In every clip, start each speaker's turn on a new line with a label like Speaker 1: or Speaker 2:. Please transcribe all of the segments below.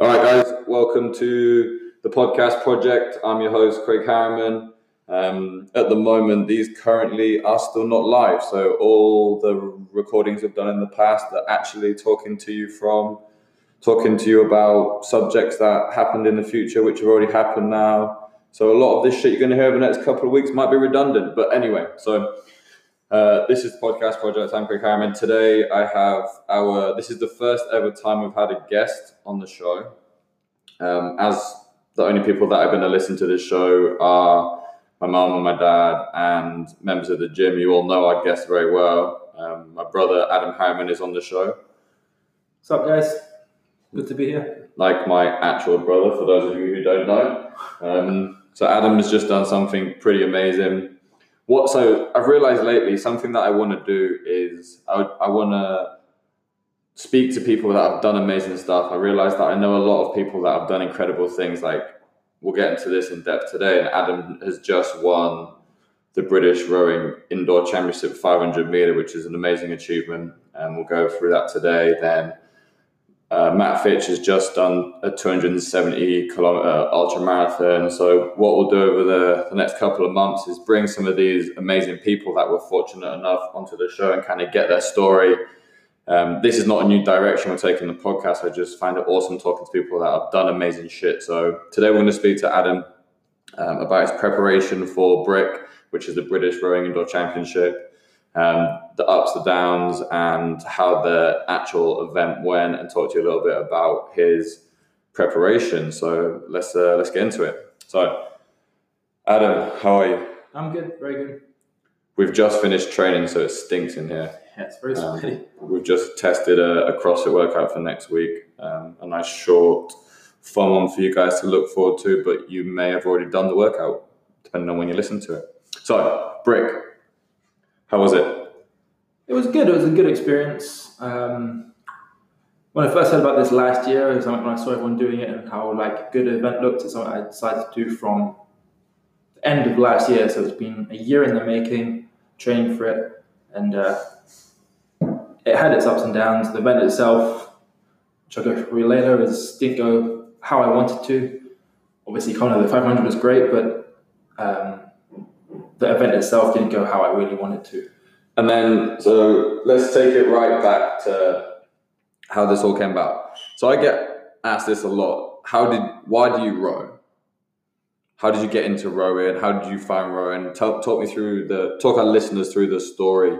Speaker 1: All right, guys, welcome to the podcast project. I'm your host, Craig Harriman. Um, at the moment, these currently are still not live, so all the recordings we've done in the past are actually talking to you from, talking to you about subjects that happened in the future, which have already happened now. So a lot of this shit you're going to hear over the next couple of weeks might be redundant, but anyway. So uh, this is the podcast project. I'm Craig Harriman. Today I have our. This is the first ever time we've had a guest on the show. Um, as the only people that are going to listen to this show are my mom and my dad and members of the gym. You all know our guest very well. Um, my brother Adam Harriman is on the show.
Speaker 2: What's up, guys? Good to be here.
Speaker 1: Like my actual brother, for those of you who don't know. Um, so Adam has just done something pretty amazing what so I've realized lately something that I want to do is I, I want to speak to people that have done amazing stuff. I realize that I know a lot of people that have done incredible things. Like we'll get into this in depth today. And Adam has just won the British Rowing Indoor Championship 500 meter, which is an amazing achievement. And we'll go through that today. Then uh, Matt Fitch has just done a 270 kilometer ultra marathon. So what we'll do over the, the next couple of months is bring some of these amazing people that were fortunate enough onto the show and kind of get their story. Um, this is not a new direction we're taking the podcast. I just find it awesome talking to people that have done amazing shit. So today we're going to speak to Adam um, about his preparation for BRIC, which is the British Rowing Indoor Championship um, the ups, the downs, and how the actual event went, and talk to you a little bit about his preparation. So let's uh, let's get into it. So, Adam, how are you?
Speaker 2: I'm good, very good.
Speaker 1: We've just finished training, so it stinks in here.
Speaker 2: Yeah, it's very um,
Speaker 1: we've just tested a, a, CrossFit workout for next week. Um, a nice short, fun one for you guys to look forward to, but you may have already done the workout, depending on when you listen to it. So, BRIC, how was it?
Speaker 2: It was good. It was a good experience. Um, when I first heard about this last year, it when I saw everyone doing it and how like good event looked, it's something I decided to do from the end of last year. So it's been a year in the making, training for it, and uh, it had its ups and downs. The event itself, which I'll go through later, is didn't go how I wanted to. Obviously, kind of the 500 was great, but um, the event itself didn't go how I really wanted to.
Speaker 1: And then, so let's take it right back to how this all came about. So I get asked this a lot. How did, why do you row? How did you get into rowing? How did you find rowing? Talk, talk me through the, talk our listeners through the story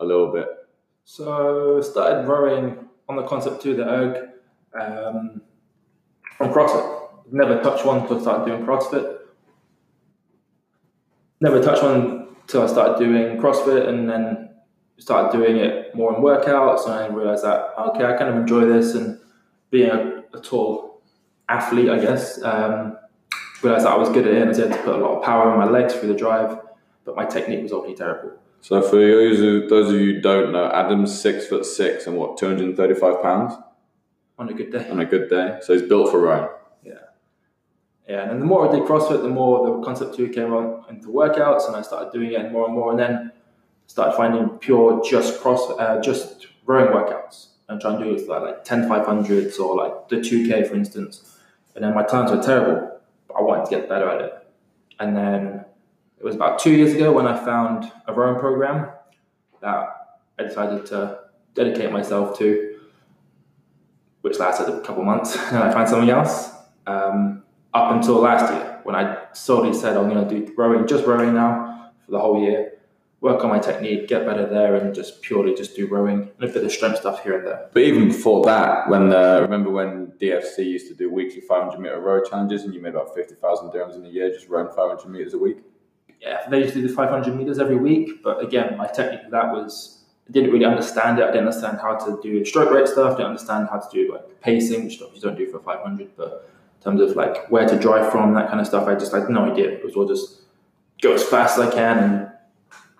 Speaker 1: a little bit.
Speaker 2: So started rowing on the Concept2 the erg um, from CrossFit. Never touched one until I started doing CrossFit never touched one until I started doing CrossFit and then started doing it more in workouts. And I realized that, okay, I kind of enjoy this. And being a, a tall athlete, I guess, um, realized that I was good at it and I was able to put a lot of power in my legs through the drive, but my technique was obviously terrible.
Speaker 1: So for those of, those of you who don't know, Adam's six foot six and what, 235 pounds?
Speaker 2: On a good day.
Speaker 1: On a good day. So he's built for rowing.
Speaker 2: Yeah, and the more I did CrossFit, the more the Concept2 came on into workouts, and I started doing it more and more, and then started finding pure just cross, uh, just rowing workouts, and trying to do it like like 10 500s or like the 2K for instance. And then my times were terrible, but I wanted to get better at it. And then it was about two years ago when I found a rowing program that I decided to dedicate myself to, which lasted a couple months, and I found something else. Um, up until last year when I solely said I'm going to do rowing, just rowing now for the whole year, work on my technique, get better there, and just purely just do rowing and a bit of strength stuff here and there.
Speaker 1: But even before that, when uh, remember when DFC used to do weekly 500 meter row challenges, and you made about 50,000 dirhams in a year just rowing 500 meters a week.
Speaker 2: Yeah, they used to do 500 meters every week, but again, my technique for that was I didn't really understand it. I didn't understand how to do stroke rate stuff. I didn't understand how to do like pacing, which stuff you don't do for 500, but terms of like where to drive from, that kind of stuff. I just had no idea. It was all just go as fast as I can and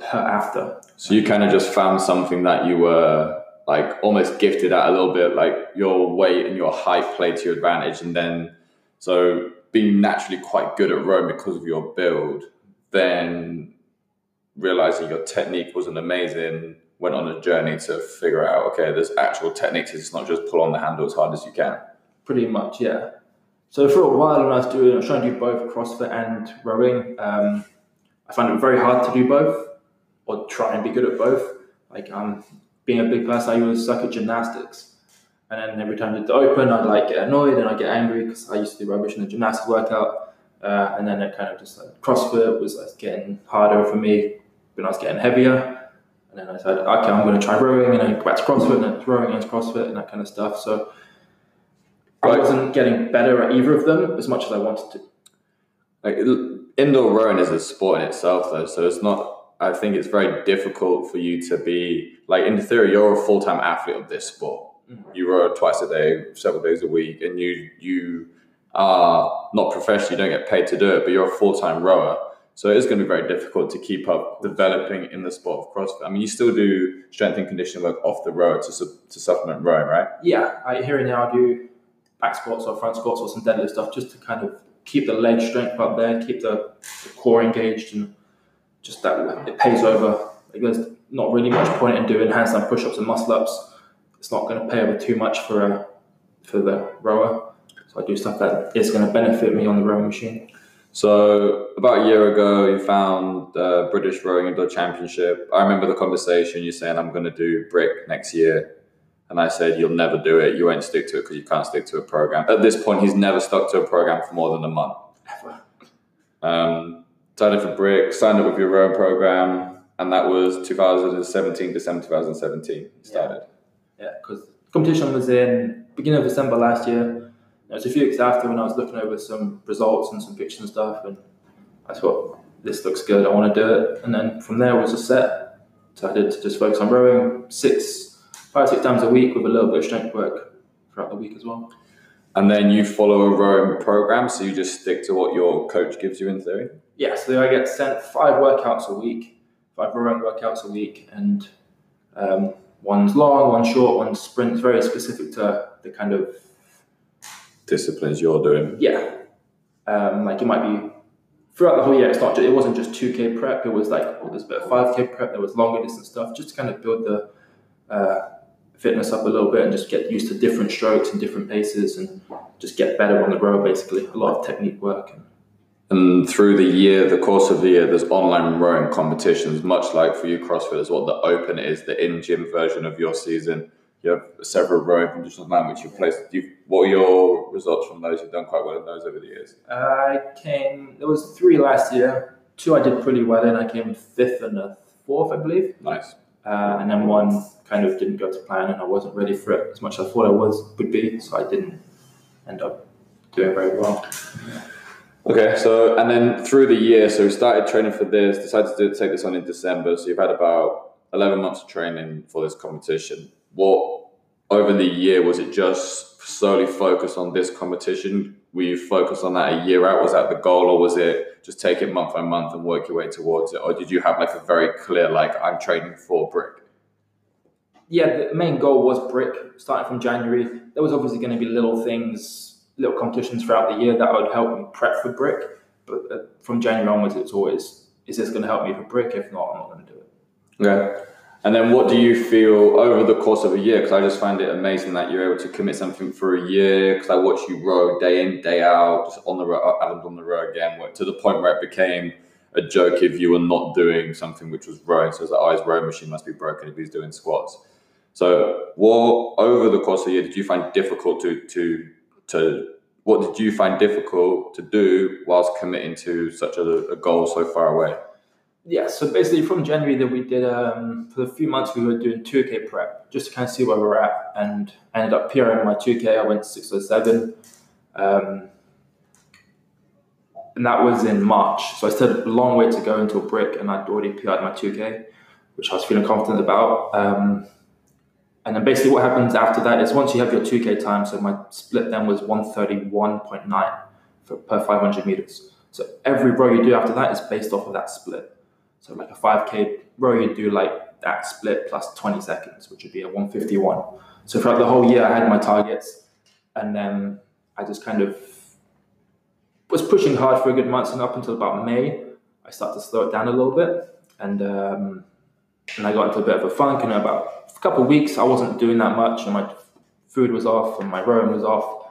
Speaker 2: hurt after.
Speaker 1: So you kind of just found something that you were like almost gifted at a little bit, like your weight and your height played to your advantage, and then so being naturally quite good at rowing because of your build, then realizing your technique wasn't amazing, went on a journey to figure out okay, there's actual techniques. It's not just pull on the handle as hard as you can.
Speaker 2: Pretty much, yeah. So for a while when I was doing, I was trying to do both CrossFit and rowing. Um, I found it very hard to do both, or try and be good at both. Like um, being a big person, I used to suck at gymnastics, and then every time I did the open, I'd like get annoyed and I would get angry because I used to do rubbish in the gymnastics workout. Uh, and then it kind of just like CrossFit was like getting harder for me when I was getting heavier. And then I said, okay, I'm going to try rowing, and then go back to CrossFit, and then rowing into CrossFit, and that kind of stuff. So I wasn't getting better at either of them as much as I wanted to.
Speaker 1: Like indoor rowing is a sport in itself, though, so it's not. I think it's very difficult for you to be like in theory, you're a full time athlete of this sport. Mm-hmm. You row twice a day, several days a week, and you you are not professional. You don't get paid to do it, but you're a full time rower. So it is going to be very difficult to keep up developing in the sport of CrossFit. I mean, you still do strength and conditioning work off the road to, su- to supplement rowing, right?
Speaker 2: Yeah, I here and now I do back squats or front squats or some deadlift stuff just to kind of keep the leg strength up there, keep the, the core engaged, and just that it pays over. Like there's not really much point in doing handstand push-ups and muscle ups. It's not going to pay over too much for a, for the rower. So I do stuff that is going to benefit me on the rowing machine.
Speaker 1: So about a year ago, you found the British Rowing Indoor Championship. I remember the conversation. You saying, "I'm going to do BRIC next year," and I said, "You'll never do it. You won't stick to it because you can't stick to a program." At this point, he's never stuck to a program for more than a month. Ever. Um, started for BRIC, signed up with your rowing program, and that was 2017, December 2017. Started.
Speaker 2: Yeah, because yeah, competition was in beginning of December last year it was a few weeks after when I was looking over some results and some pictures and stuff, and I thought this looks good. I want to do it, and then from there was a set. So I did just focus on rowing six, five, six times a week with a little bit of strength work throughout the week as well.
Speaker 1: And then you follow a rowing program, so you just stick to what your coach gives you in theory.
Speaker 2: Yeah, so I get sent five workouts a week, five rowing workouts a week, and um, one's long, one's short, one's sprint, very specific to the kind of
Speaker 1: disciplines you're doing.
Speaker 2: Yeah, um, like it might be throughout the whole year. It's not. Just, it wasn't just two k prep. It was like oh, there's a bit of five k prep. There was longer distance stuff, just to kind of build the uh, fitness up a little bit and just get used to different strokes and different paces and just get better on the road. Basically, a lot of technique work. And,
Speaker 1: and through the year, the course of the year, there's online rowing competitions, much like for you CrossFit is what the Open is, the in gym version of your season you have several rowing competitions now which you've placed. You, what are your results from those? You've done quite well in those over the years.
Speaker 2: I came. There was three last year. Two I did pretty well in. I came fifth and a fourth, I believe.
Speaker 1: Nice.
Speaker 2: Uh, and then one kind of didn't go to plan, and I wasn't ready for it as much as I thought I was would be. So I didn't end up doing very well.
Speaker 1: Okay, so and then through the year, so we started training for this. Decided to take this on in December. So you've had about eleven months of training for this competition what over the year was it just solely focused on this competition? Were you focused on that a year out? Was that the goal, or was it just take it month by month and work your way towards it, or did you have like a very clear like I'm training for BRIC?
Speaker 2: Yeah, the main goal was BRIC. Starting from January, there was obviously going to be little things, little competitions throughout the year that would help me prep for BRIC. But uh, from January onwards, it's always is this going to help me for BRIC? If not, I'm not going to do it.
Speaker 1: Yeah. And then what do you feel over the course of a year? Because I just find it amazing that you're able to commit something for a year. Because I watch you row day in, day out, just on the row, Adam's uh, on the row again, to the point where it became a joke if you were not doing something which was rowing. So it's like, oh, his rowing machine must be broken if he's doing squats. So what over the course of a year did you find difficult to to to what did you find difficult to do whilst committing to such a, a goal so far away?
Speaker 2: Yeah, so basically from January that we did um, for a few months we were doing 2K prep just to kind of see where we're at, and ended up PRing my 2K. I went six or seven, um, and that was in March. So I still had a long way to go into a BRIC, and I'd already PR'd my 2K, which I was feeling confident about. Um, and then basically what happens after that is once you have your 2K time, so my split then was 131.9 for, per 500 meters. So every row you do after that is based off of that split. So like a 5K row, you'd do like that split plus 20 seconds, which would be a 151. So throughout the whole year, I had my targets, and then I just kind of was pushing hard for a good month, and up until about May, I started to slow it down a little bit, and um, and I got into a bit of a funk. And about a couple of weeks, I wasn't doing that much, and my food was off, and my rowing was off,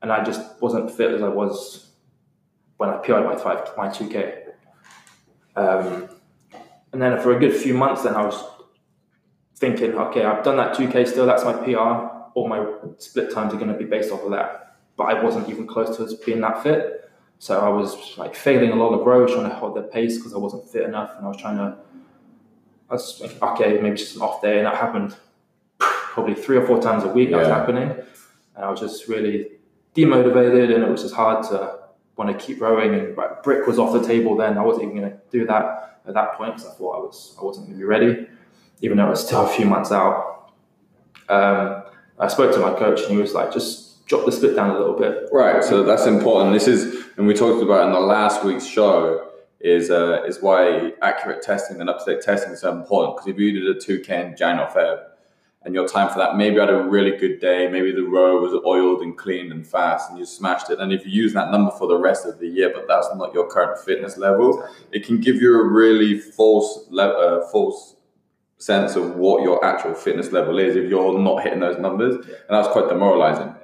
Speaker 2: and I just wasn't fit as I was when I PR'd my five my two K. Um, and then for a good few months, then I was thinking, okay, I've done that two K still. That's my PR. All my split times are going to be based off of that. But I wasn't even close to being that fit. So I was like failing a lot of rows, trying to hold the pace because I wasn't fit enough, and I was trying to. I was thinking, okay, maybe just an off day, and that happened probably three or four times a week. That was happening, and I was just really demotivated, and it was just hard to want to keep rowing. And like, BRIC was off the table then. I wasn't even going to do that at that point because I thought I was I wasn't going to be ready, even though it was still a few months out. Um, I spoke to my coach, and he was like, just drop the split down a little bit.
Speaker 1: Right, so that's important. This is, and we talked about in the last week's show, is uh, is why accurate testing and up to date testing is so important. Because if you did a two K in Jan or Feb, and your time for that maybe I had a really good day, maybe the row was oiled and cleaned and fast, and you smashed it. And if you use that number for the rest of the year, but that's not your current fitness level, it can give you a really false uh, false sense of what your actual fitness level is if you're not hitting those numbers, and that was quite demoralizing.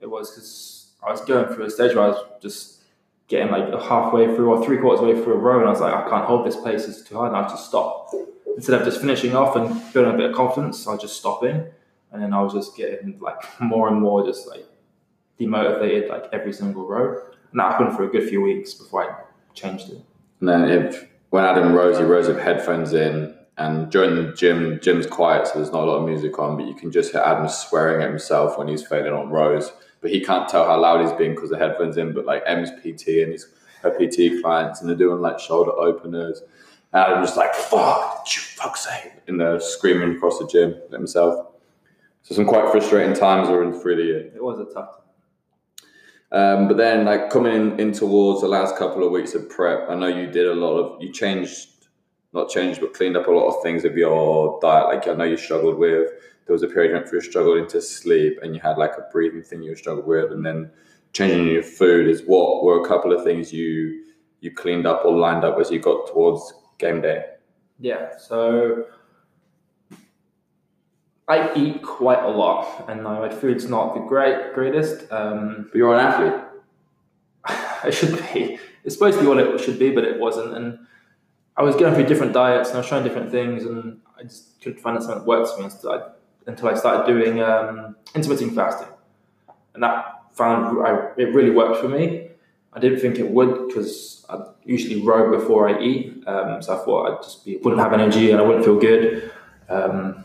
Speaker 2: It was because I was going through a stage where I was just getting like halfway through or three quarters way through a row, and I was like, I can't hold this pace; it's too hard. And I just stopped instead of just finishing off and building a bit of confidence. I was just stopping, and then I was just getting like more and more just like demotivated like every single row. And that happened for a good few weeks before I changed it.
Speaker 1: And then if when Adam rows, he rows with headphones in, and during the gym, gym's quiet, so there's not a lot of music on, but you can just hear Adam swearing at himself when he's failing on rows. But he can't tell how loud he's being because the headphones in. But like M's PT and his her PT clients, and they're doing like shoulder openers. And Adam's just like, fuck, fuck's sake. And they're screaming across the gym at himself. So some quite frustrating times were in through the year.
Speaker 2: It was a tough.
Speaker 1: Um, but then, like coming in, in towards the last couple of weeks of prep, I know you did a lot of you changed, not changed, but cleaned up a lot of things of your diet. Like I know you struggled with. There was a period where you were struggling to sleep, and you had like a breathing thing you struggled with, and then changing your food is what were a couple of things you you cleaned up or lined up as you got towards game day.
Speaker 2: Yeah, so I eat quite a lot, and my food's not the great greatest. Um,
Speaker 1: But you're an athlete.
Speaker 2: it should be. It's supposed to be what it should be, but it wasn't. And I was going through different diets and I was trying different things, and I just couldn't find out something that worked for me until I, until I started doing um, intermittent fasting, and that found I, it really worked for me. I didn't think it would because I usually row before I eat, um, so I thought I'd just be wouldn't have energy and I wouldn't feel good. Um,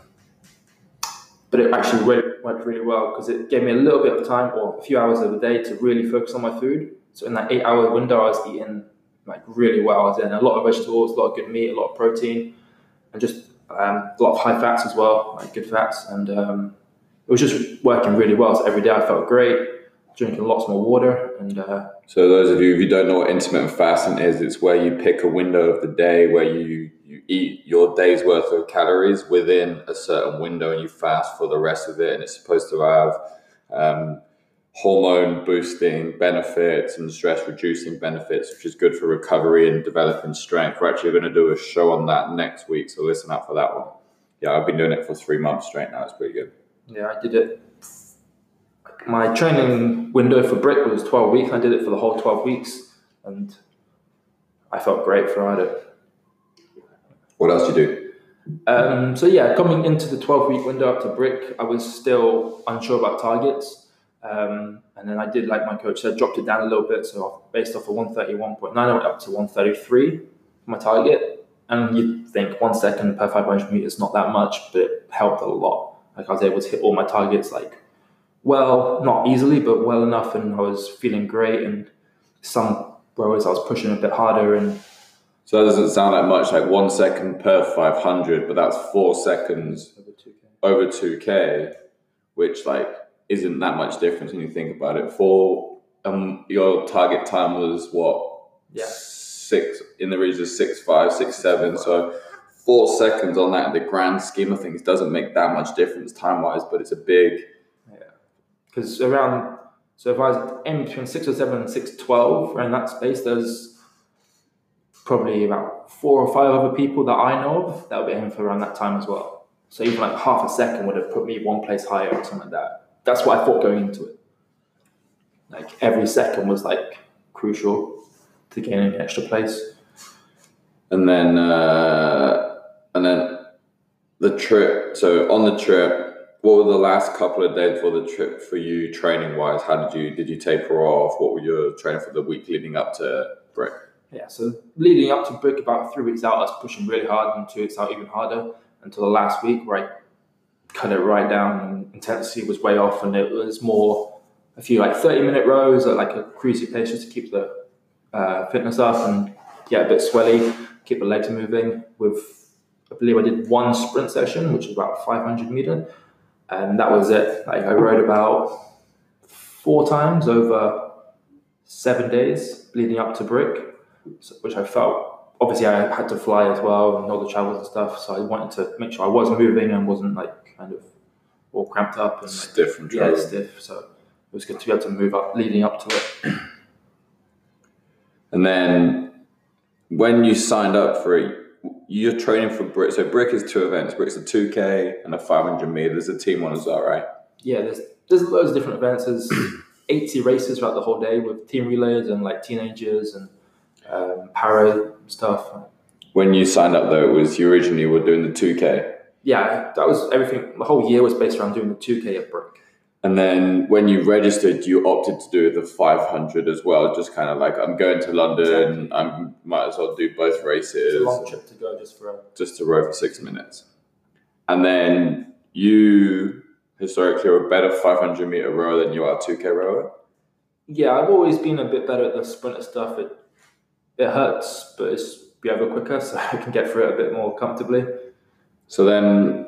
Speaker 2: but it actually really, worked really well because it gave me a little bit of time or a few hours of the day to really focus on my food. So in that eight hour window, I was eating like really well. I was in a lot of vegetables, a lot of good meat, a lot of protein, and just um, a lot of high fats as well, like good fats. And um, it was just working really well. So every day I felt great, drinking lots more water, and uh,
Speaker 1: So those of you if you don't know what intermittent fasting is, it's where you pick a window of the day where you you eat your day's worth of calories within a certain window and you fast for the rest of it, and it's supposed to have um, hormone boosting benefits and stress reducing benefits, which is good for recovery and developing strength. We're actually going to do a show on that next week, so listen out for that one. Yeah, I've been doing it for three months straight now. It's pretty good.
Speaker 2: yeah, I did it. My training window for BRIC was 12 weeks. I did it for the whole 12 weeks, and I felt great throughout it.
Speaker 1: What else do you do?
Speaker 2: Um, so yeah, coming into the 12 week window up to BRIC, I was still unsure about targets. Um, and then I did, like my coach said, dropped it down a little bit. So based off of 131.9, I went up to 133 for my target. And you think one second per 500 meters, not that much, but it helped a lot. Like I was able to hit all my targets, like well, not easily, but well enough. And I was feeling great. And some rowers I was pushing a bit harder and
Speaker 1: So that doesn't sound like much, like one second per 500, but that's four seconds
Speaker 2: over 2K.
Speaker 1: over 2k which like isn't that much difference when you think about it for um your target time was what
Speaker 2: Yeah.
Speaker 1: six in the region of six five six seven so four seconds on that in the grand scheme of things doesn't make that much difference time wise but it's a big
Speaker 2: because around so if I was between six or seven and six twelve around that space, there's probably about four or five other people that I know of that would be aiming for around that time as well. So even like half a second would have put me one place higher or something like that. That's what I thought going into it. like every second was like crucial to gaining extra place.
Speaker 1: And then, uh, and then the trip. So on the trip, what were the last couple of days for the trip for you, training wise? How did you did you taper off? What were your training for the week leading up to BRIC?
Speaker 2: Yeah, so leading up to BRIC, about three weeks out, I was pushing really hard, and two weeks out, even harder until the last week where I cut it right down and intensity was way off, and it was more a few like 30 minute rows at like a cruisy pace just to keep the uh, fitness up and get a bit swelly, keep the legs moving. With I believe I did one sprint session, which was about 500 meter, and that was it. Like I rowed about four times over seven days leading up to BRIC, which I felt obviously I had to fly as well and all the travels and stuff. So I wanted to make sure I was moving and wasn't like kind of all cramped up and like,
Speaker 1: Stiff and
Speaker 2: yeah, stiff. So it was good to be able to move up leading up to it.
Speaker 1: And then when you signed up for it, you're training for BRIC. So BRIC is two events. BRIC's a 2K and a 500 meter. There's a team one as well, right?
Speaker 2: Yeah, there's there's loads of different events. There's 80 races throughout the whole day with team relays and like teenagers and um, para stuff.
Speaker 1: When you signed up though, it was you originally were doing the 2K.
Speaker 2: Yeah, that was everything. The whole year was based around doing the 2K at BRIC.
Speaker 1: And then when you registered, you opted to do the 500 as well. Just kind of like, I'm going to London, I might as well do both
Speaker 2: It's
Speaker 1: races.
Speaker 2: a long trip to go just for a
Speaker 1: just to row for six minutes. And then you historically are a better 500 meter rower than you are a 2K rower.
Speaker 2: Yeah, I've always been a bit better at the sprinter stuff. It it hurts, but it's be over quicker, so I can get through it a bit more comfortably.
Speaker 1: So then,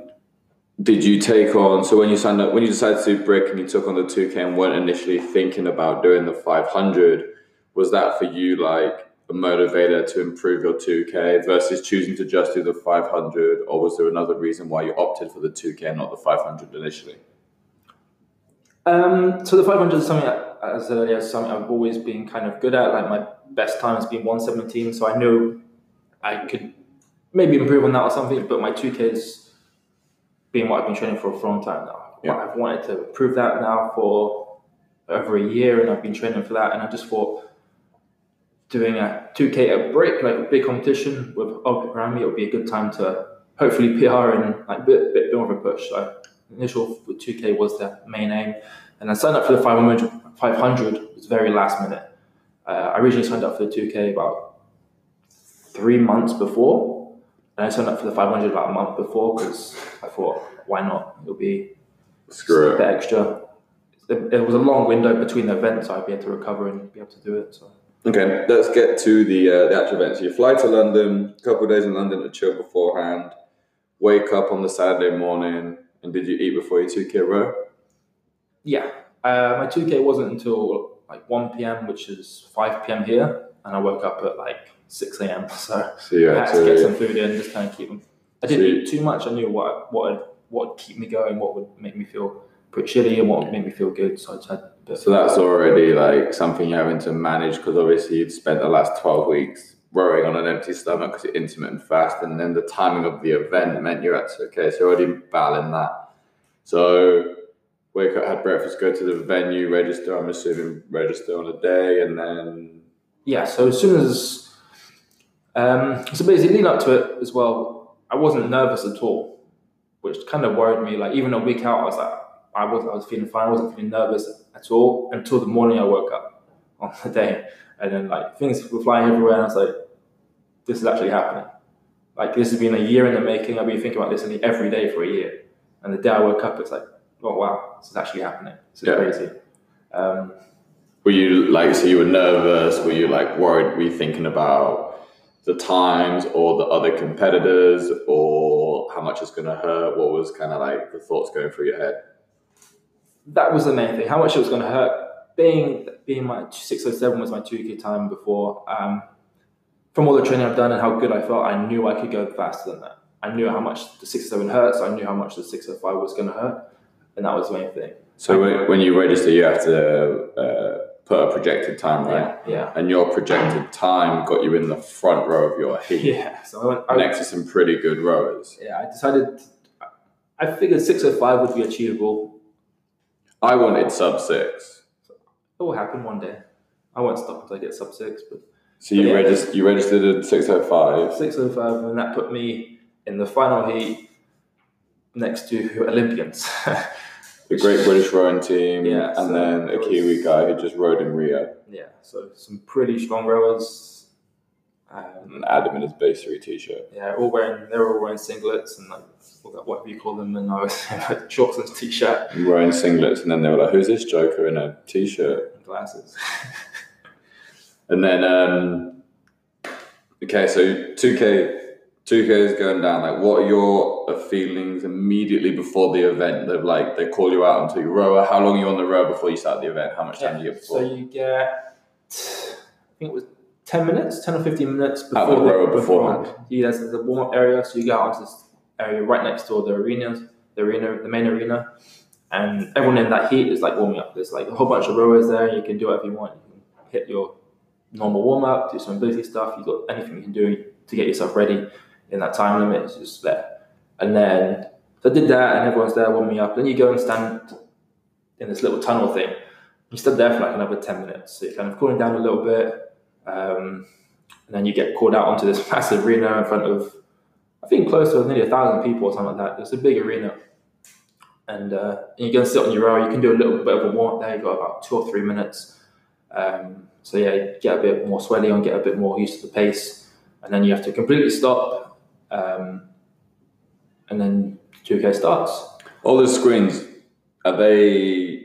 Speaker 1: did you take on? So when you signed up, when you decided to BRIC and you took on the 2K and weren't initially thinking about doing the 500, was that for you like a motivator to improve your 2K versus choosing to just do the 500, or was there another reason why you opted for the 2K and not the 500 initially?
Speaker 2: Um, so the 500 is something, I- as earlier, something I've always been kind of good at. Like my best time has been 117, so I know I could maybe improve on that or something. But my 2Ks being what I've been training for a long time now.
Speaker 1: Yeah.
Speaker 2: I've wanted to prove that now for over a year, and I've been training for that. And I just thought doing a 2K a break, like a big competition with Olympic around me, it would be a good time to hopefully PR and like a bit bit more of a push. So initial 2K was the main aim, and I signed up for the 500. 500 was very last minute. Uh, I originally signed up for the 2K about three months before, and I signed up for the 500 about a month before because I thought, why not? It'll be
Speaker 1: Screw
Speaker 2: a
Speaker 1: it.
Speaker 2: bit extra. It, was a long window between the events, so I'd be able to recover and be able to do it. So.
Speaker 1: Okay, let's get to the uh, the actual event. So you fly to London, a couple of days in London to chill beforehand, wake up on the Saturday morning, and did you eat before your 2K row?
Speaker 2: Yeah, uh, my 2K wasn't until like 1 p.m., which is 5 p.m. here, and I woke up at like 6 a.m. So
Speaker 1: So you
Speaker 2: I
Speaker 1: had
Speaker 2: had to get
Speaker 1: to,
Speaker 2: some food in, just kind of keep them. I didn't
Speaker 1: So
Speaker 2: eat too much. I knew what what would, what would keep me going, what would make me feel pretty shitty, and what would make me feel good. So I just had a bit.
Speaker 1: so that's already like something you're having to manage because obviously you'd spent the last 12 weeks rowing on an empty stomach because you're intermittent fast, and then the timing of the event meant you're at okay, so you're already battling that. So wake up, had breakfast, go to the venue, register. I'm assuming register on a day, and then
Speaker 2: yeah. So as soon as um, so basically leading up to it as well, I wasn't nervous at all, which kind of worried me. Like even a week out, I was like, I was I was feeling fine. I wasn't feeling nervous at all until the morning I woke up on the day, and then like things were flying everywhere, and I was like, this is actually happening. Like this has been a year in the making. I've been thinking about this every day for a year, and the day I woke up, it's like, oh wow, this is actually happening. This is
Speaker 1: Yeah.
Speaker 2: crazy. Um,
Speaker 1: Were you like so you were nervous? Were you like worried? Were you thinking about the times or the other competitors or how much it's gonna hurt? What was kind of like the thoughts going through your head?
Speaker 2: that was the main thing. How much it was going to hurt. Being being my six oh seven was my two k time before. Um, from all the training I've done and how good I felt, I knew I could go faster than that. I knew how much the six oh seven hurts. I knew how much the six oh five was going to hurt, and that was the main thing.
Speaker 1: So when, when you register, you have to uh, a projected time, right?
Speaker 2: Yeah, yeah,
Speaker 1: And your projected time got you in the front row of your heat,
Speaker 2: yeah. So I went. I,
Speaker 1: next to some pretty good rowers.
Speaker 2: yeah, I decided. I figured six oh five would be achievable.
Speaker 1: I wanted sub six.
Speaker 2: it will happen one day. I won't stop until I get sub six, but
Speaker 1: So you
Speaker 2: Yeah.
Speaker 1: registered you registered at six oh five.
Speaker 2: six oh five, and that put me in the final heat next to Olympians.
Speaker 1: The Great British Rowing Team,
Speaker 2: Yeah, so
Speaker 1: and then a
Speaker 2: it was-
Speaker 1: Kiwi guy who just rowed in Rio,
Speaker 2: yeah, so some pretty strong rowers. Um,
Speaker 1: and Adam in his base three t-shirt.
Speaker 2: yeah, all wearing they were all wearing singlets and like what- whatever you call them, and I was shorts and t-shirt
Speaker 1: Wearing singlets, and then they were like, "Who's this Joker in a t-shirt?"
Speaker 2: and glasses.
Speaker 1: And then, um, okay, so two K, two is going down. Like, what are your feelings immediately before the event? They're like, they call you out onto your rower. How long are you on the row before you start the event? How much time do you get
Speaker 2: so you get, I think it was ten minutes, ten or fifteen minutes
Speaker 1: At
Speaker 2: before
Speaker 1: the row
Speaker 2: before-
Speaker 1: beforehand.
Speaker 2: Yeah, there's the warm up area, so you go out into this area right next to the arenas, the arena, the main arena, and everyone in that heat is like warming up. There's like a whole bunch of rowers there. You can do whatever you want. You can hit your normal warm up, do some ability stuff. You've got anything you can do to get yourself ready in that time limit. It's just there. And then so I did that, and everyone's there warming up. Then you go and stand in this little tunnel thing. You stood there for like another ten minutes. So you're kind of cooling down a little bit. Um, and then you get called out onto this massive arena in front of, I think close to nearly a thousand people or something like that. It's a big arena. And, uh, and you go sit on your row. You can do a little bit of a warm up there. You've got about two or three minutes. Um, so yeah, get a bit more sweaty and get a bit more used to the pace. And then you have to completely stop. Um, and then 2K starts.
Speaker 1: All the screens, are they?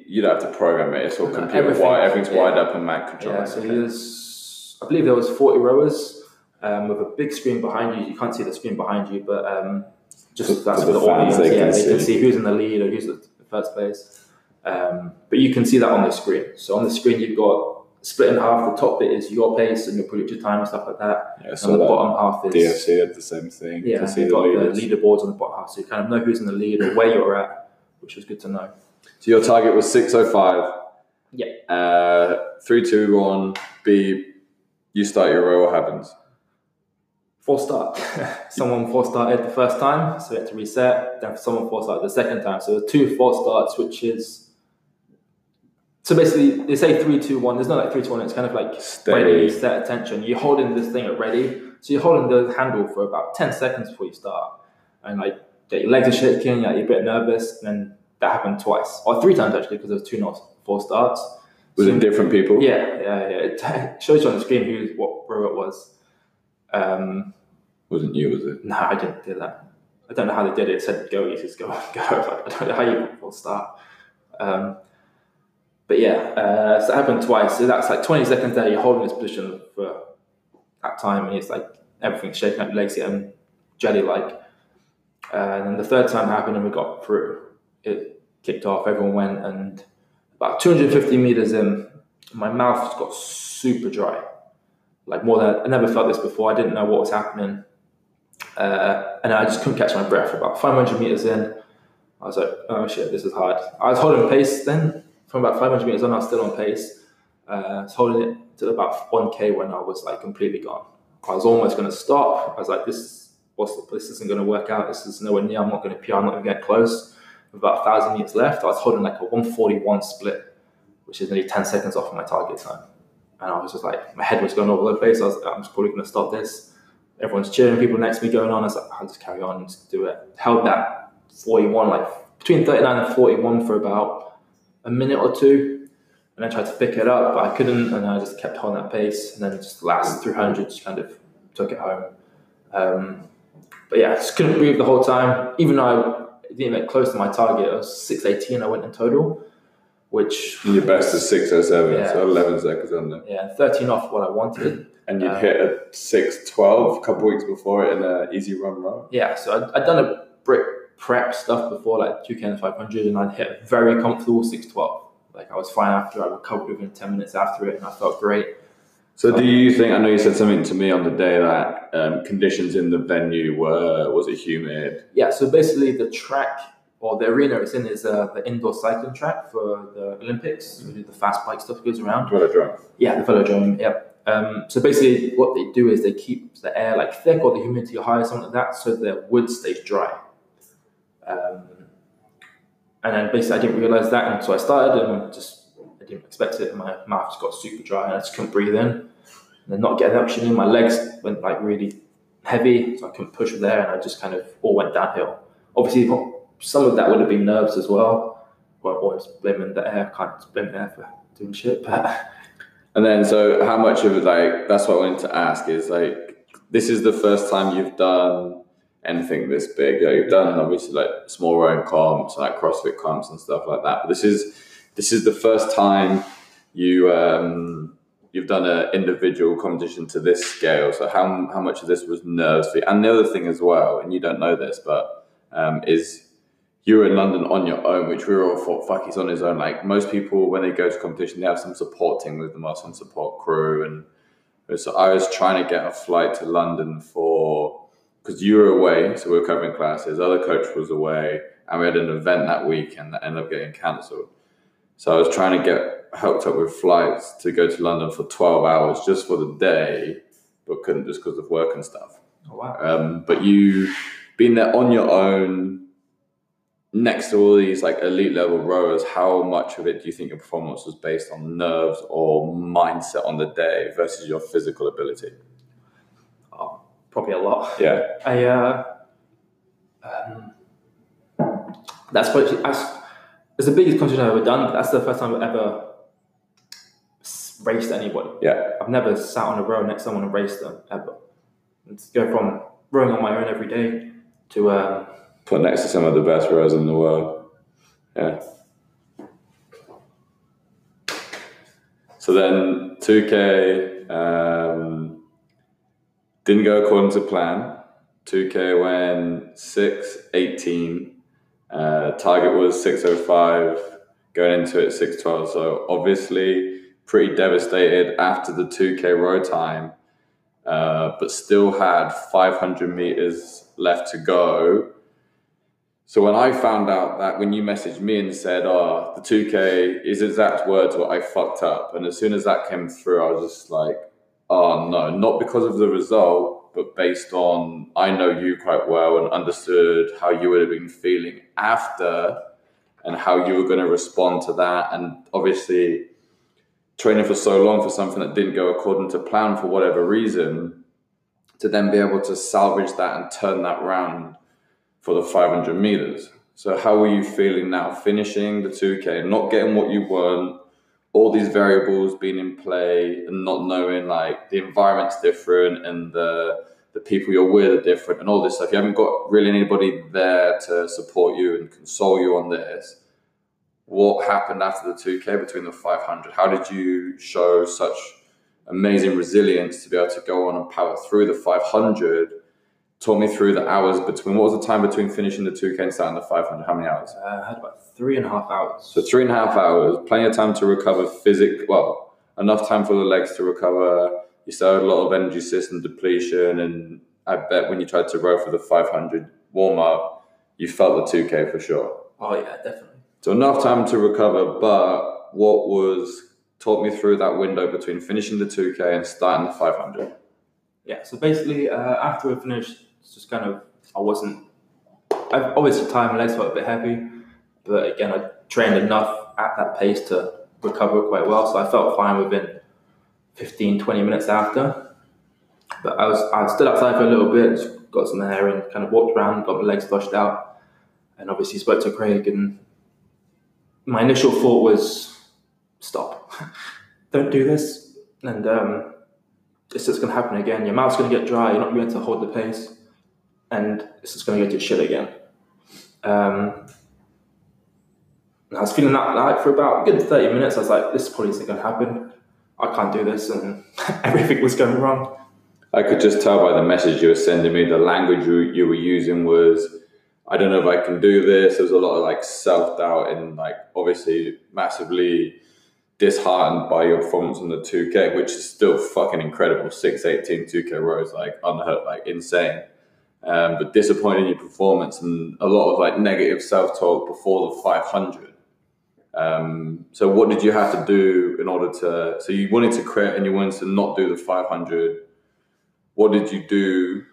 Speaker 1: You don't have to program it. It's all
Speaker 2: No,
Speaker 1: computer
Speaker 2: everything,
Speaker 1: wide. Everything's
Speaker 2: yeah.
Speaker 1: wired up and Mac controlled.
Speaker 2: Yeah, so
Speaker 1: Okay.
Speaker 2: there's, I believe there was 40 rowers um, with a big screen behind you. You can't see the screen behind you, but um, just that's
Speaker 1: for the
Speaker 2: the audience.
Speaker 1: they
Speaker 2: yeah,
Speaker 1: can
Speaker 2: they can
Speaker 1: see.
Speaker 2: who's in the lead or who's at first place. Um, but you can see that on the screen. So on the screen, you've got split in half. The top bit is your pace and your predicted time and stuff like that.
Speaker 1: yeah,
Speaker 2: And
Speaker 1: so
Speaker 2: the
Speaker 1: that
Speaker 2: bottom half is
Speaker 1: DFC had the same thing.
Speaker 2: yeah,
Speaker 1: to see the leaders.
Speaker 2: the leaderboards on the bottom half, so you kind of know who's in the lead or where you're at, which was good to know.
Speaker 1: So your target was six oh five.
Speaker 2: Yeah.
Speaker 1: Uh, three, two, one. B. You start your row. What happens?
Speaker 2: False start. someone false started the first time, so we had to reset. Then someone false started the second time. So there's two starts, which is so basically they say three, two, one. There's no like three, two, one. It's kind of like ready,
Speaker 1: Steady.
Speaker 2: set attention. You're holding this thing at ready, so you're holding the handle for about ten seconds before you start, and like yeah, your legs are shaking, like, you're a bit nervous, and then that happened twice or three times actually because there was two not four starts.
Speaker 1: Was
Speaker 2: So-
Speaker 1: it different people?
Speaker 2: Yeah, yeah, yeah. It shows you on the screen who what row it was. Um,
Speaker 1: Wasn't you? Was it?
Speaker 2: no, I didn't do that. I don't know how they did it. It said go, you just go, go. I don't know how you will start. Um, but yeah, uh, so it happened twice. So that's like 20 seconds there. You're holding this position for that time, and it's like everything's shaking up, your legs getting jelly like. Uh, and then the third time happened, and we got through. It kicked off. Everyone went, and about 250 meters in, my mouth got super dry. Like more than I never felt this before. I didn't know what was happening. Uh, and I just couldn't catch my breath. About 500 meters in, I was like, oh shit, this is hard. I was holding pace then. From about 500 meters on, I was still on pace. Uh, I was holding it to about 1k when I was like completely gone. I was almost going to stop. I was like, this, what's the, this isn't going to work out. This is nowhere near. I'm not going to PR. I'm not going to get close. With about 1,000 meters left, I was holding like a 141 split, which is nearly 10 seconds off my target time. And I was just like, my head was going all over the place. I was, I'm just probably going to stop this everyone's cheering, people next to me going on. I was like, I'll just carry on and just do it. Held that 41, like between 39 and 41 for about a minute or two. And I tried to pick it up, but I couldn't. And I just kept holding that pace. And then just the last 300 just kind of took it home. Um, but yeah, I just couldn't breathe the whole time. Even though I didn't get close to my target, it was 618 I went in total, which,
Speaker 1: Your best is six oh seven,
Speaker 2: Yeah.
Speaker 1: so eleven seconds under.
Speaker 2: yeah, 13 off what I wanted.
Speaker 1: And you'd
Speaker 2: Uh,
Speaker 1: hit a six twelve a couple weeks before it in an easy run run.
Speaker 2: Yeah, so I'd, I'd done a BRIC prep stuff before, like 2K and 500, and I'd hit a very comfortable 612. Like I was fine after, I recovered within 10 minutes after it, and I felt great.
Speaker 1: So do you think? I know you said something to me on the day that um, conditions in the venue were was it humid?
Speaker 2: Yeah, so basically the track or the arena it's in is uh, the indoor cycling track for the Olympics. We do the fast bike stuff goes around.
Speaker 1: Velodrome.
Speaker 2: Yeah, the velodrome. Yep. Um, so basically, what they do is they keep the air like thick or the humidity high, something like that, so the wood stays dry. Um, and then basically, I didn't realize that, so I started and just I didn't expect it. My mouth just got super dry and I just couldn't breathe in. And then not getting oxygen in, my legs went like really heavy, so I couldn't push there, and I just kind of all went downhill. Obviously, some of that would have been nerves as well. Well, always blaming the air, can't blame the air for doing shit, but.
Speaker 1: And then, so how much of it, like, that's what I wanted to ask is like, this is the first time you've done anything this big. You've done obviously like small rowing comps, like CrossFit comps and stuff like that. But this is this is the first time you um, you've done an individual competition to this scale. So how how much of this was nerves for you? And the other thing as well, and you don't know this, but um, is you were in London on your own, which we were all thought, fuck, he's on his own. Like most people, when they go to competition, they have some support team with them or some support crew. And so I was trying to get a flight to London for, because you were away, so we were covering classes, other coach was away, and we had an event that week and that ended up getting cancelled. So I was trying to get hooked up with flights to go to London for 12 hours just for the day, but couldn't just because of work and stuff.
Speaker 2: Oh, wow.
Speaker 1: Um, but you being there on your own, next to all these like elite level rowers, how much of it do you think your performance was based on nerves or mindset on the day versus your physical ability?
Speaker 2: Probably a lot.
Speaker 1: Yeah.
Speaker 2: I uh, um, that's probably I, it's the biggest competition I've ever done. That's the first time I've ever raced anybody.
Speaker 1: Yeah.
Speaker 2: I've never sat on a row next to someone and raced them ever. And to go from rowing on my own every day to um,
Speaker 1: Put next to some of the best rowers in the world. Yeah. So then 2K um, didn't go according to plan. 2K went 6 18. Uh, target was 605, going into it 612. So obviously, pretty devastated after the 2K row time, uh, but still had 500 meters left to go. So when I found out that when you messaged me and said, "Oh, the 2K," is exact words what I fucked up, and as soon as that came through, I was just like, "Oh no!" Not because of the result, but based on I know you quite well and understood how you would have been feeling after, and how you were going to respond to that, and obviously training for so long for something that didn't go according to plan for whatever reason, to then be able to salvage that and turn that round for the 500 meters. So how are you feeling now finishing the 2K, not getting what you want, all these variables being in play and not knowing like the environment's different and the the people you're with are different and all this stuff. You haven't got really anybody there to support you and console you on this. What happened after the 2K between the 500? How did you show such amazing resilience to be able to go on and power through the 500? Talk me through the hours between. What was the time between finishing the 2K and starting the 500? How many hours?
Speaker 2: uh, I had about three and a half hours.
Speaker 1: So three and a half hours, plenty of time to recover physically. Well, enough time for the legs to recover. You still had a lot of energy system depletion, and I bet when you tried to row for the 500 warm up, you felt the 2K for sure.
Speaker 2: oh yeah, definitely.
Speaker 1: So enough time to recover. But what was talk me through that window between finishing the 2K and starting the 500?
Speaker 2: Yeah, so basically, uh, after we finished, it's just kind of, I wasn't, I've obviously my legs felt a bit heavy, but again, I trained enough at that pace to recover quite well, so I felt fine within 15, 20 minutes after. But I was, I stood outside for a little bit, got some air and kind of walked around, got my legs flushed out, and obviously spoke to Craig, and my initial thought was, stop, don't do this, and um, it's just going to happen again. Your mouth's going to get dry. You're not going to hold the pace, and it's just going to go to shit again. Um, I was feeling that like for about good thirty minutes. I was like, "This probably isn't going to happen. I can't do this," and everything was going wrong.
Speaker 1: I could just tell by the message you were sending me, the language you, you were using was, I don't know if I can do this. There was a lot of like self doubt and like obviously massively disheartened by your performance on the 2K, which is still fucking incredible. 618 2K rows, like unhurt, like insane. Um, but disappointed in your performance and a lot of like negative self talk before the 500. Um, so what did you have to do in order to? So you wanted to quit and you wanted to not do the 500. What did you do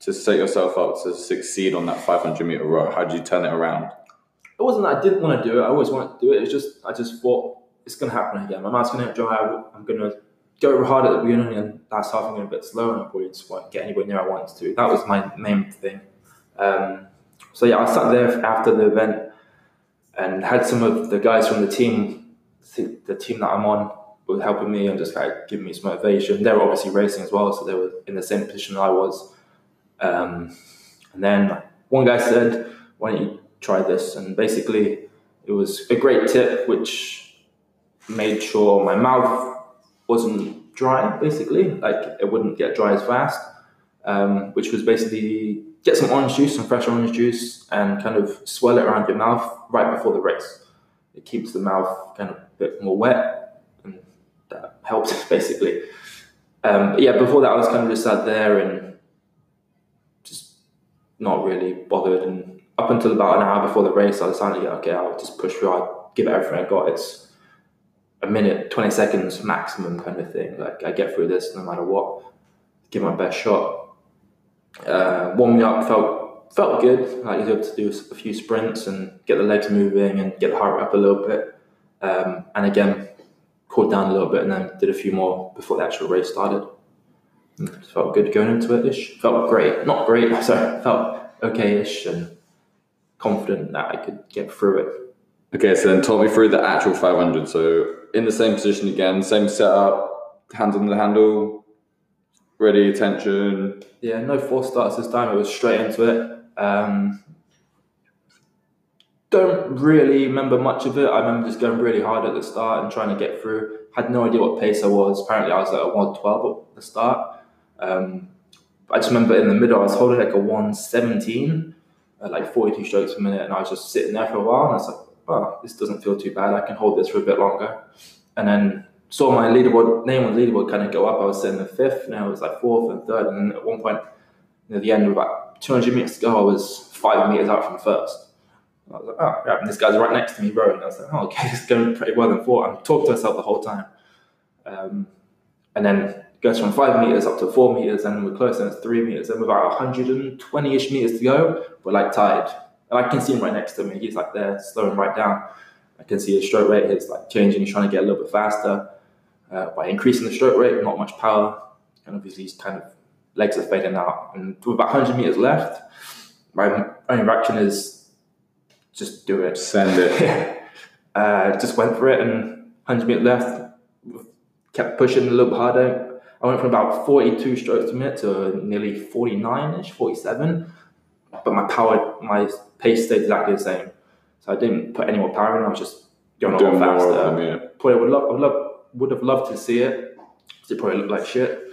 Speaker 1: to set yourself up to succeed on that 500 meter row? How did you turn it around?
Speaker 2: It wasn't that I didn't want to do it. I always wanted to do it. It's just I just thought it's going to happen again. My mouth's going to get dry. I'm going to go hard at the beginning, and last half I'm going a bit slow, and I probably just get anywhere near I wanted to. That was my main thing. Um, so yeah, I sat there after the event and had some of the guys from the team, the team that I'm on, were helping me and just like giving me some motivation. They were obviously racing as well, so they were in the same position I was. Um, and then one guy said, "Why don't you try this?" And basically, it was a great tip, which made sure my mouth wasn't dry. Basically, like it wouldn't get dry as fast. Um, which was basically get some orange juice, some fresh orange juice, and kind of swirl it around your mouth right before the race. It keeps the mouth kind of a bit more wet, and that helps basically. Um, yeah, before that, I was kind of just sat there and just not really bothered. And up until about an hour before the race, I decided, yeah, okay, I'll just push through. I'll give it everything I got. It's a minute, 20 seconds maximum kind of thing. Like, I get through this no matter what. Give my best shot uh, warming up felt felt good. Like you able to do a few sprints and get the legs moving and get the heart up a little bit. Um, and again, cooled down a little bit and then did a few more before the actual race started. It felt good going into it ish. Felt great. Not great, sorry. Felt okay ish and confident that I could get through it.
Speaker 1: Okay, so then talk me through the actual 500. So in the same position again, same setup, hands on the handle, ready, attention.
Speaker 2: Yeah, no false starts this time. It was straight into it. Um, don't really remember much of it. I remember just going really hard at the start and trying to get through. Had no idea what pace I was. Apparently, I was at a 112 at the start. Um, I just remember in the middle, I was holding like a 117, at like 42 strokes per minute, and I was just sitting there for a while. And I was like, oh, this doesn't feel too bad. I can hold this for a bit longer. And then saw my leaderboard name on the leaderboard kind of go up. I was in the fifth, now it was like fourth and third, and then at one point, near the end of about 200 meters to go, I was five meters out from first. I was like, oh, yeah, and this guy's right next to me rowing. I was like, oh, okay, it's going pretty well in four. I'm talking to myself the whole time. Um, and then goes from five meters up to four meters, and we're close, and it's three meters, and we're about 120 ish meters to go. We're like tired. And I can see him right next to me. He's like there, slowing right down. I can see his stroke rate is like changing. He's trying to get a little bit faster uh, by increasing the stroke rate, not much power, and obviously his kind of legs are fading out. And with about 100 meters left, my only reaction is just do it.
Speaker 1: Send it.
Speaker 2: uh, just went for it, and 100 meters left, kept pushing a little bit harder. I went from about 42 strokes per minute to nearly 49 ish, 47. But my power, my pace stayed exactly the same. So I didn't put any more power in, I was just going a lot faster. Them, yeah. Probably would love, I would love would have loved to see it it probably looked like shit.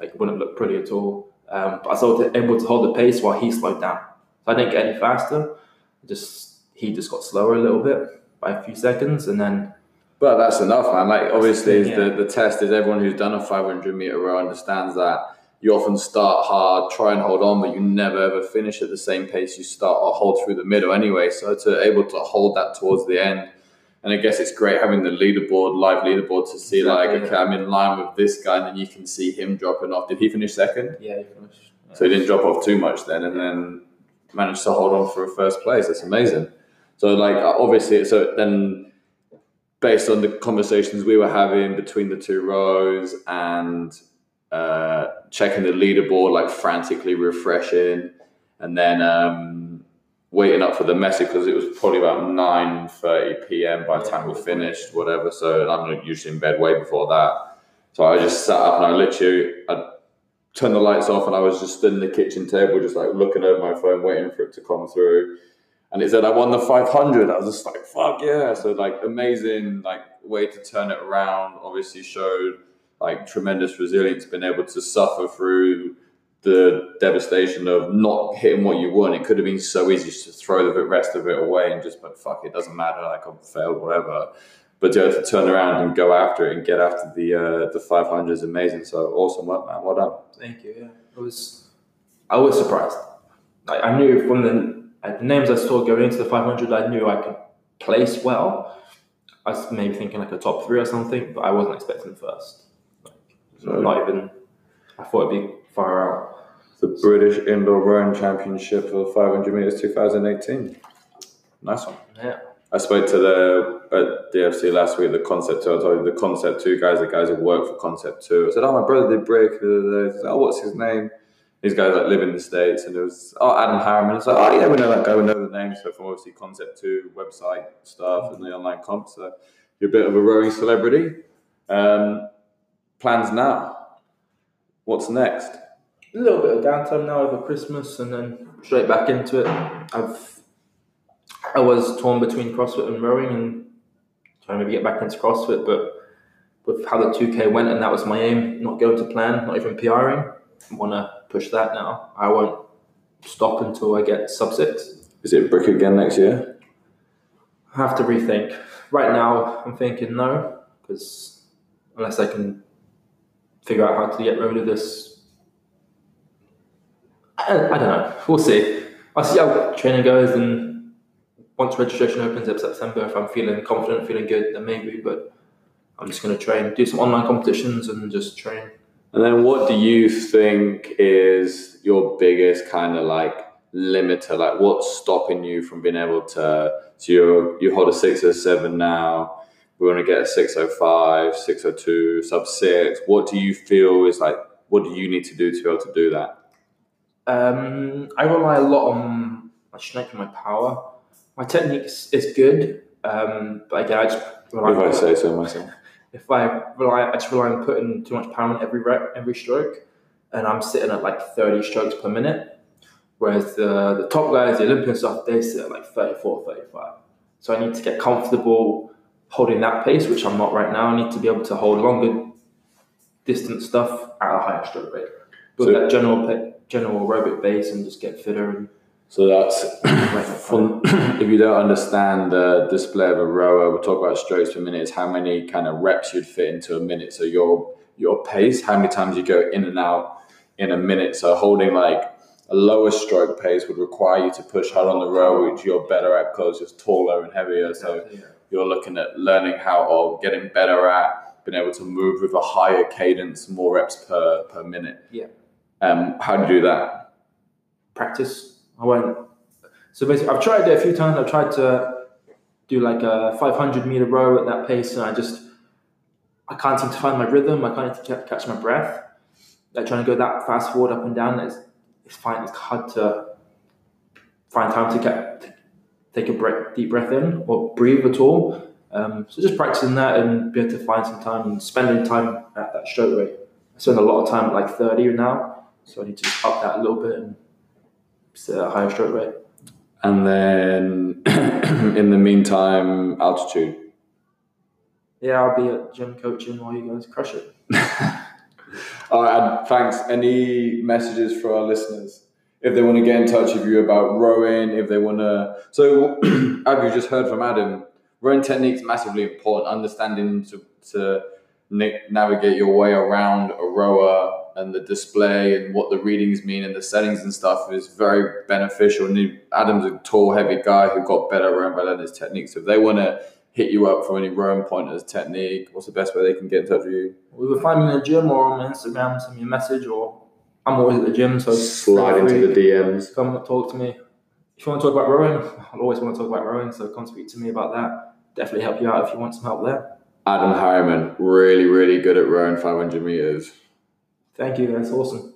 Speaker 2: Like it wouldn't look pretty at all. Um, but I was able to hold the pace while he slowed down. So I didn't get any faster. Just he just got slower a little bit by a few seconds, and then.
Speaker 1: But that's enough, man. Like obviously, yeah. the, the test is everyone who's done a 500 meter row understands that you often start hard, try and hold on, but you never ever finish at the same pace you start or hold through the middle anyway. So to able to hold that towards the end and I guess it's great having the leaderboard, live leaderboard, to see exactly, like, okay, I'm in line with this guy, and then you can see him dropping off. Did he finish second?
Speaker 2: Yeah, he finished.
Speaker 1: So he didn't drop off too much then, and then managed to hold on for a first place. That's amazing. So like uh, obviously, so then based on the conversations we were having between the two rows and uh, checking the leaderboard, like frantically refreshing, and then. Um, waiting up for the message because it was probably about 9.30 p.m. by the time we finished, whatever. So I'm usually in bed way before that. So I just sat up and I literally I turned the lights off and I was just in the kitchen table, just like looking over my phone, waiting for it to come through. And it said I won the 500. I was just like, fuck yeah! So like amazing, like way to turn it around. Obviously showed like tremendous resilience, been able to suffer through the devastation of not hitting what you want. It could have been so easy just to throw the rest of it away and just like fuck it, doesn't matter. Like I've failed, whatever. But to, to turn around and go after it and get after the uh, the 500 is amazing. So awesome work, man. Well done.
Speaker 2: Thank you. Yeah, it was. I was surprised. I, I knew from the, uh, the names I saw going into the 500, I knew I could place well. I was maybe thinking like a top three or something, but I wasn't expecting first. So not even. I thought it'd be far out
Speaker 1: the British Indoor Rowing Championship for 500 meters 2018. Nice one.
Speaker 2: Yeah.
Speaker 1: I spoke to the at DFC last week. The Concept2. I told you the Concept2 guys. The guys who work for Concept2. I said, "Oh, my brother did BRIC." Said, oh, what's his name? These guys like live in the states, and it was oh Adam Harriman. It's like oh yeah, we know that guy. We know the name. So from obviously Concept2 website stuff and the online comp. So you're a bit of a rowing celebrity. Um, plans now. What's next?
Speaker 2: A little bit of downtime now over Christmas, and then straight back into it. I've I was torn between CrossFit and rowing, and trying to maybe get back into CrossFit, but with how the 2K went, and that was my aim, not going to plan, not even PRing. I want to push that now. I won't stop until I get sub six.
Speaker 1: Is it BRIC again next year?
Speaker 2: I have to rethink. Right now, I'm thinking no, because unless I can figure out how to get rid of this, I, I don't know. We'll see. I'll see how training goes, and once registration opens up September, if I'm feeling confident, feeling good, then maybe. But I'm just going to train, do some online competitions, and just train.
Speaker 1: And then what do you think is your biggest kind of like limiter? Like what's stopping you from being able to so you you hold a six or seven now, we want to get a 605, 602, sub six. What do you feel is like what do you need to do to be able to do that?
Speaker 2: Um, I rely a lot on my strength and my power. My technique is good, um, but again, I just
Speaker 1: rely if I say so myself
Speaker 2: if I rely, I just rely on putting too much power on every rep, every stroke, and I'm sitting at like 30 strokes per minute. Whereas the, the top guys, the Olympians, stuff, they sit at like 34, 35. So I need to get comfortable holding that pace, which I'm not right now. I need to be able to hold longer distance stuff at a higher stroke rate. Build so, that general general aerobic base and just get fitter and
Speaker 1: so that's if you don't understand the display of a rower, we'll talk about strokes per minute. Is how many kind of reps you'd fit into a minute. So your your pace, how many times you go in and out in a minute. So holding like a lower stroke pace would require you to push hard on the row, which you're better at because you're taller and heavier. So yeah. You're looking at learning how or getting better at being able to move with a higher cadence, more reps per per minute.
Speaker 2: Yeah.
Speaker 1: Um, how do you do that?
Speaker 2: Practice I won't. So basically, I've tried it a few times. I've tried to do like a 500 meter row at that pace, and I just I can't seem to find my rhythm. I can't seem to catch my breath. Like trying to go that fast forward up and down, it's it's fine. It's hard to find time to get take a breath, deep breath in or breathe at all. Um, so just practicing that and be able to find some time and spending time at that stroke rate. I spend a lot of time at like 30 now, so I need to up that a little bit and set a higher stroke rate.
Speaker 1: And then in the meantime, altitude.
Speaker 2: Yeah, I'll be at gym coaching while you guys crush it.
Speaker 1: All right, thanks. Any messages for our listeners? If they want to get in touch with you about rowing, if they want to. So, as you just heard from Adam, rowing technique is massively important. Understanding to, to navigate your way around a rower and the display and what the readings mean and the settings and stuff is very beneficial. And Adam's a tall, heavy guy who got better around by learning his technique. So if they want to hit you up for any rowing pointers, technique, what's the best way they can get in touch with you?
Speaker 2: We will find me in the gym or on Instagram, send me a message, or I'm always at the gym, so
Speaker 1: slide into the DMs.
Speaker 2: Come talk to me. If you want to talk about rowing, I'll always want to talk about rowing, so come speak to me about that. Definitely help you out if you want some help there.
Speaker 1: Adam Harriman, really, really good at rowing 500 meters.
Speaker 2: Thank you. That's awesome.